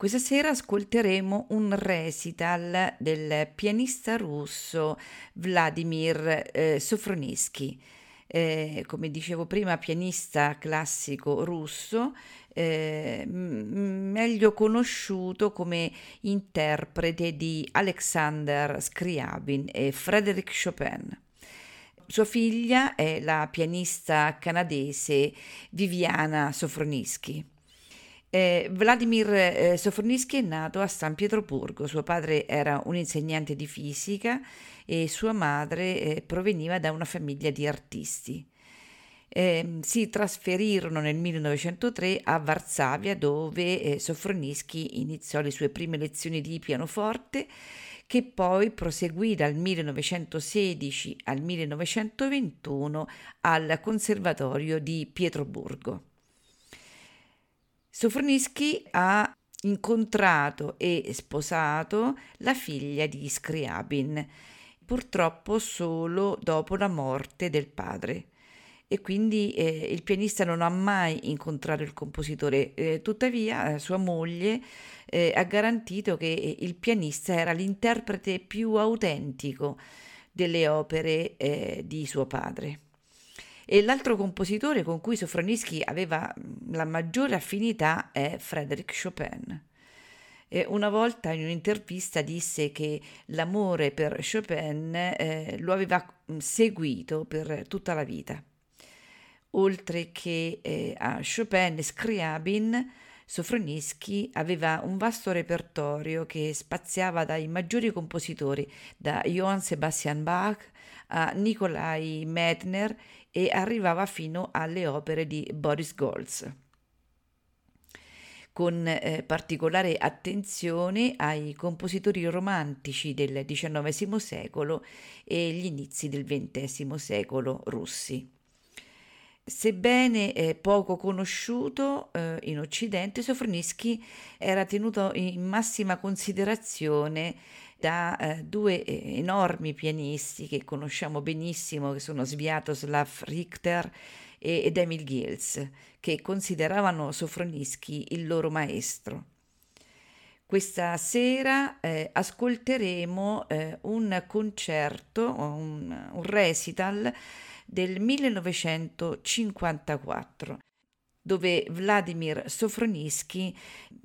Questa sera ascolteremo un recital del pianista russo Vladimir eh, Sofronisky. Eh, come dicevo prima, pianista classico russo, eh, meglio conosciuto come interprete di Alexander Scriabin e Frédéric Chopin. Sua figlia è la pianista canadese Viviana Sofronisky. Eh, Vladimir eh, Sofronisky è nato a San Pietroburgo. Suo padre era un insegnante di fisica e sua madre eh, proveniva da una famiglia di artisti. Eh, si trasferirono nel 1903 a Varsavia dove eh, Sofronisky iniziò le sue prime lezioni di pianoforte che poi proseguì dal 1916 al 1921 al Conservatorio di Pietroburgo. Sofronisky ha incontrato e sposato la figlia di Scriabin, purtroppo solo dopo la morte del padre. E quindi eh, il pianista non ha mai incontrato il compositore, eh, tuttavia sua moglie eh, ha garantito che il pianista era l'interprete più autentico delle opere eh, di suo padre. E l'altro compositore con cui Sofronisky aveva la maggiore affinità è Frédéric Chopin. E una volta in un'intervista disse che l'amore per Chopin eh, lo aveva seguito per tutta la vita. Oltre che eh, a Chopin e Scriabin, Sofronisky aveva un vasto repertorio che spaziava dai maggiori compositori, da Johann Sebastian Bach a Nikolai Medtner e arrivava fino alle opere di Boris Goltz con eh, particolare attenzione ai compositori romantici del XIX secolo e gli inizi del XX secolo russi. Sebbene eh, poco conosciuto eh, in Occidente, Sofronisky era tenuto in massima considerazione da eh, due eh, enormi pianisti che conosciamo benissimo, che sono Sviatoslav Richter e, ed Emil Gils, che consideravano Sofronisky il loro maestro. Questa sera eh, ascolteremo eh, un concerto, un, un recital del 1954 dove Vladimir Sofronisky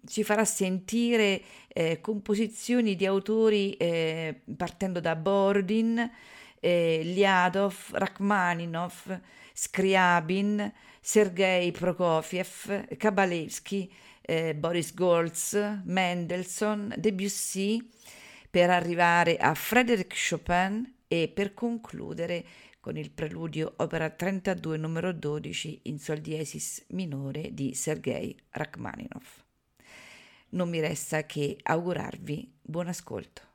ci farà sentire eh, composizioni di autori eh, partendo da Borodin, eh, Liadov, Rachmaninov, Scriabin, Sergei Prokofiev, Kabalevsky, eh, Boris Goltz, Mendelssohn, Debussy, per arrivare a Frédéric Chopin e per concludere con il preludio opera 32 numero 12 in sol diesis minore di Sergei Rachmaninoff. Non mi resta che augurarvi buon ascolto.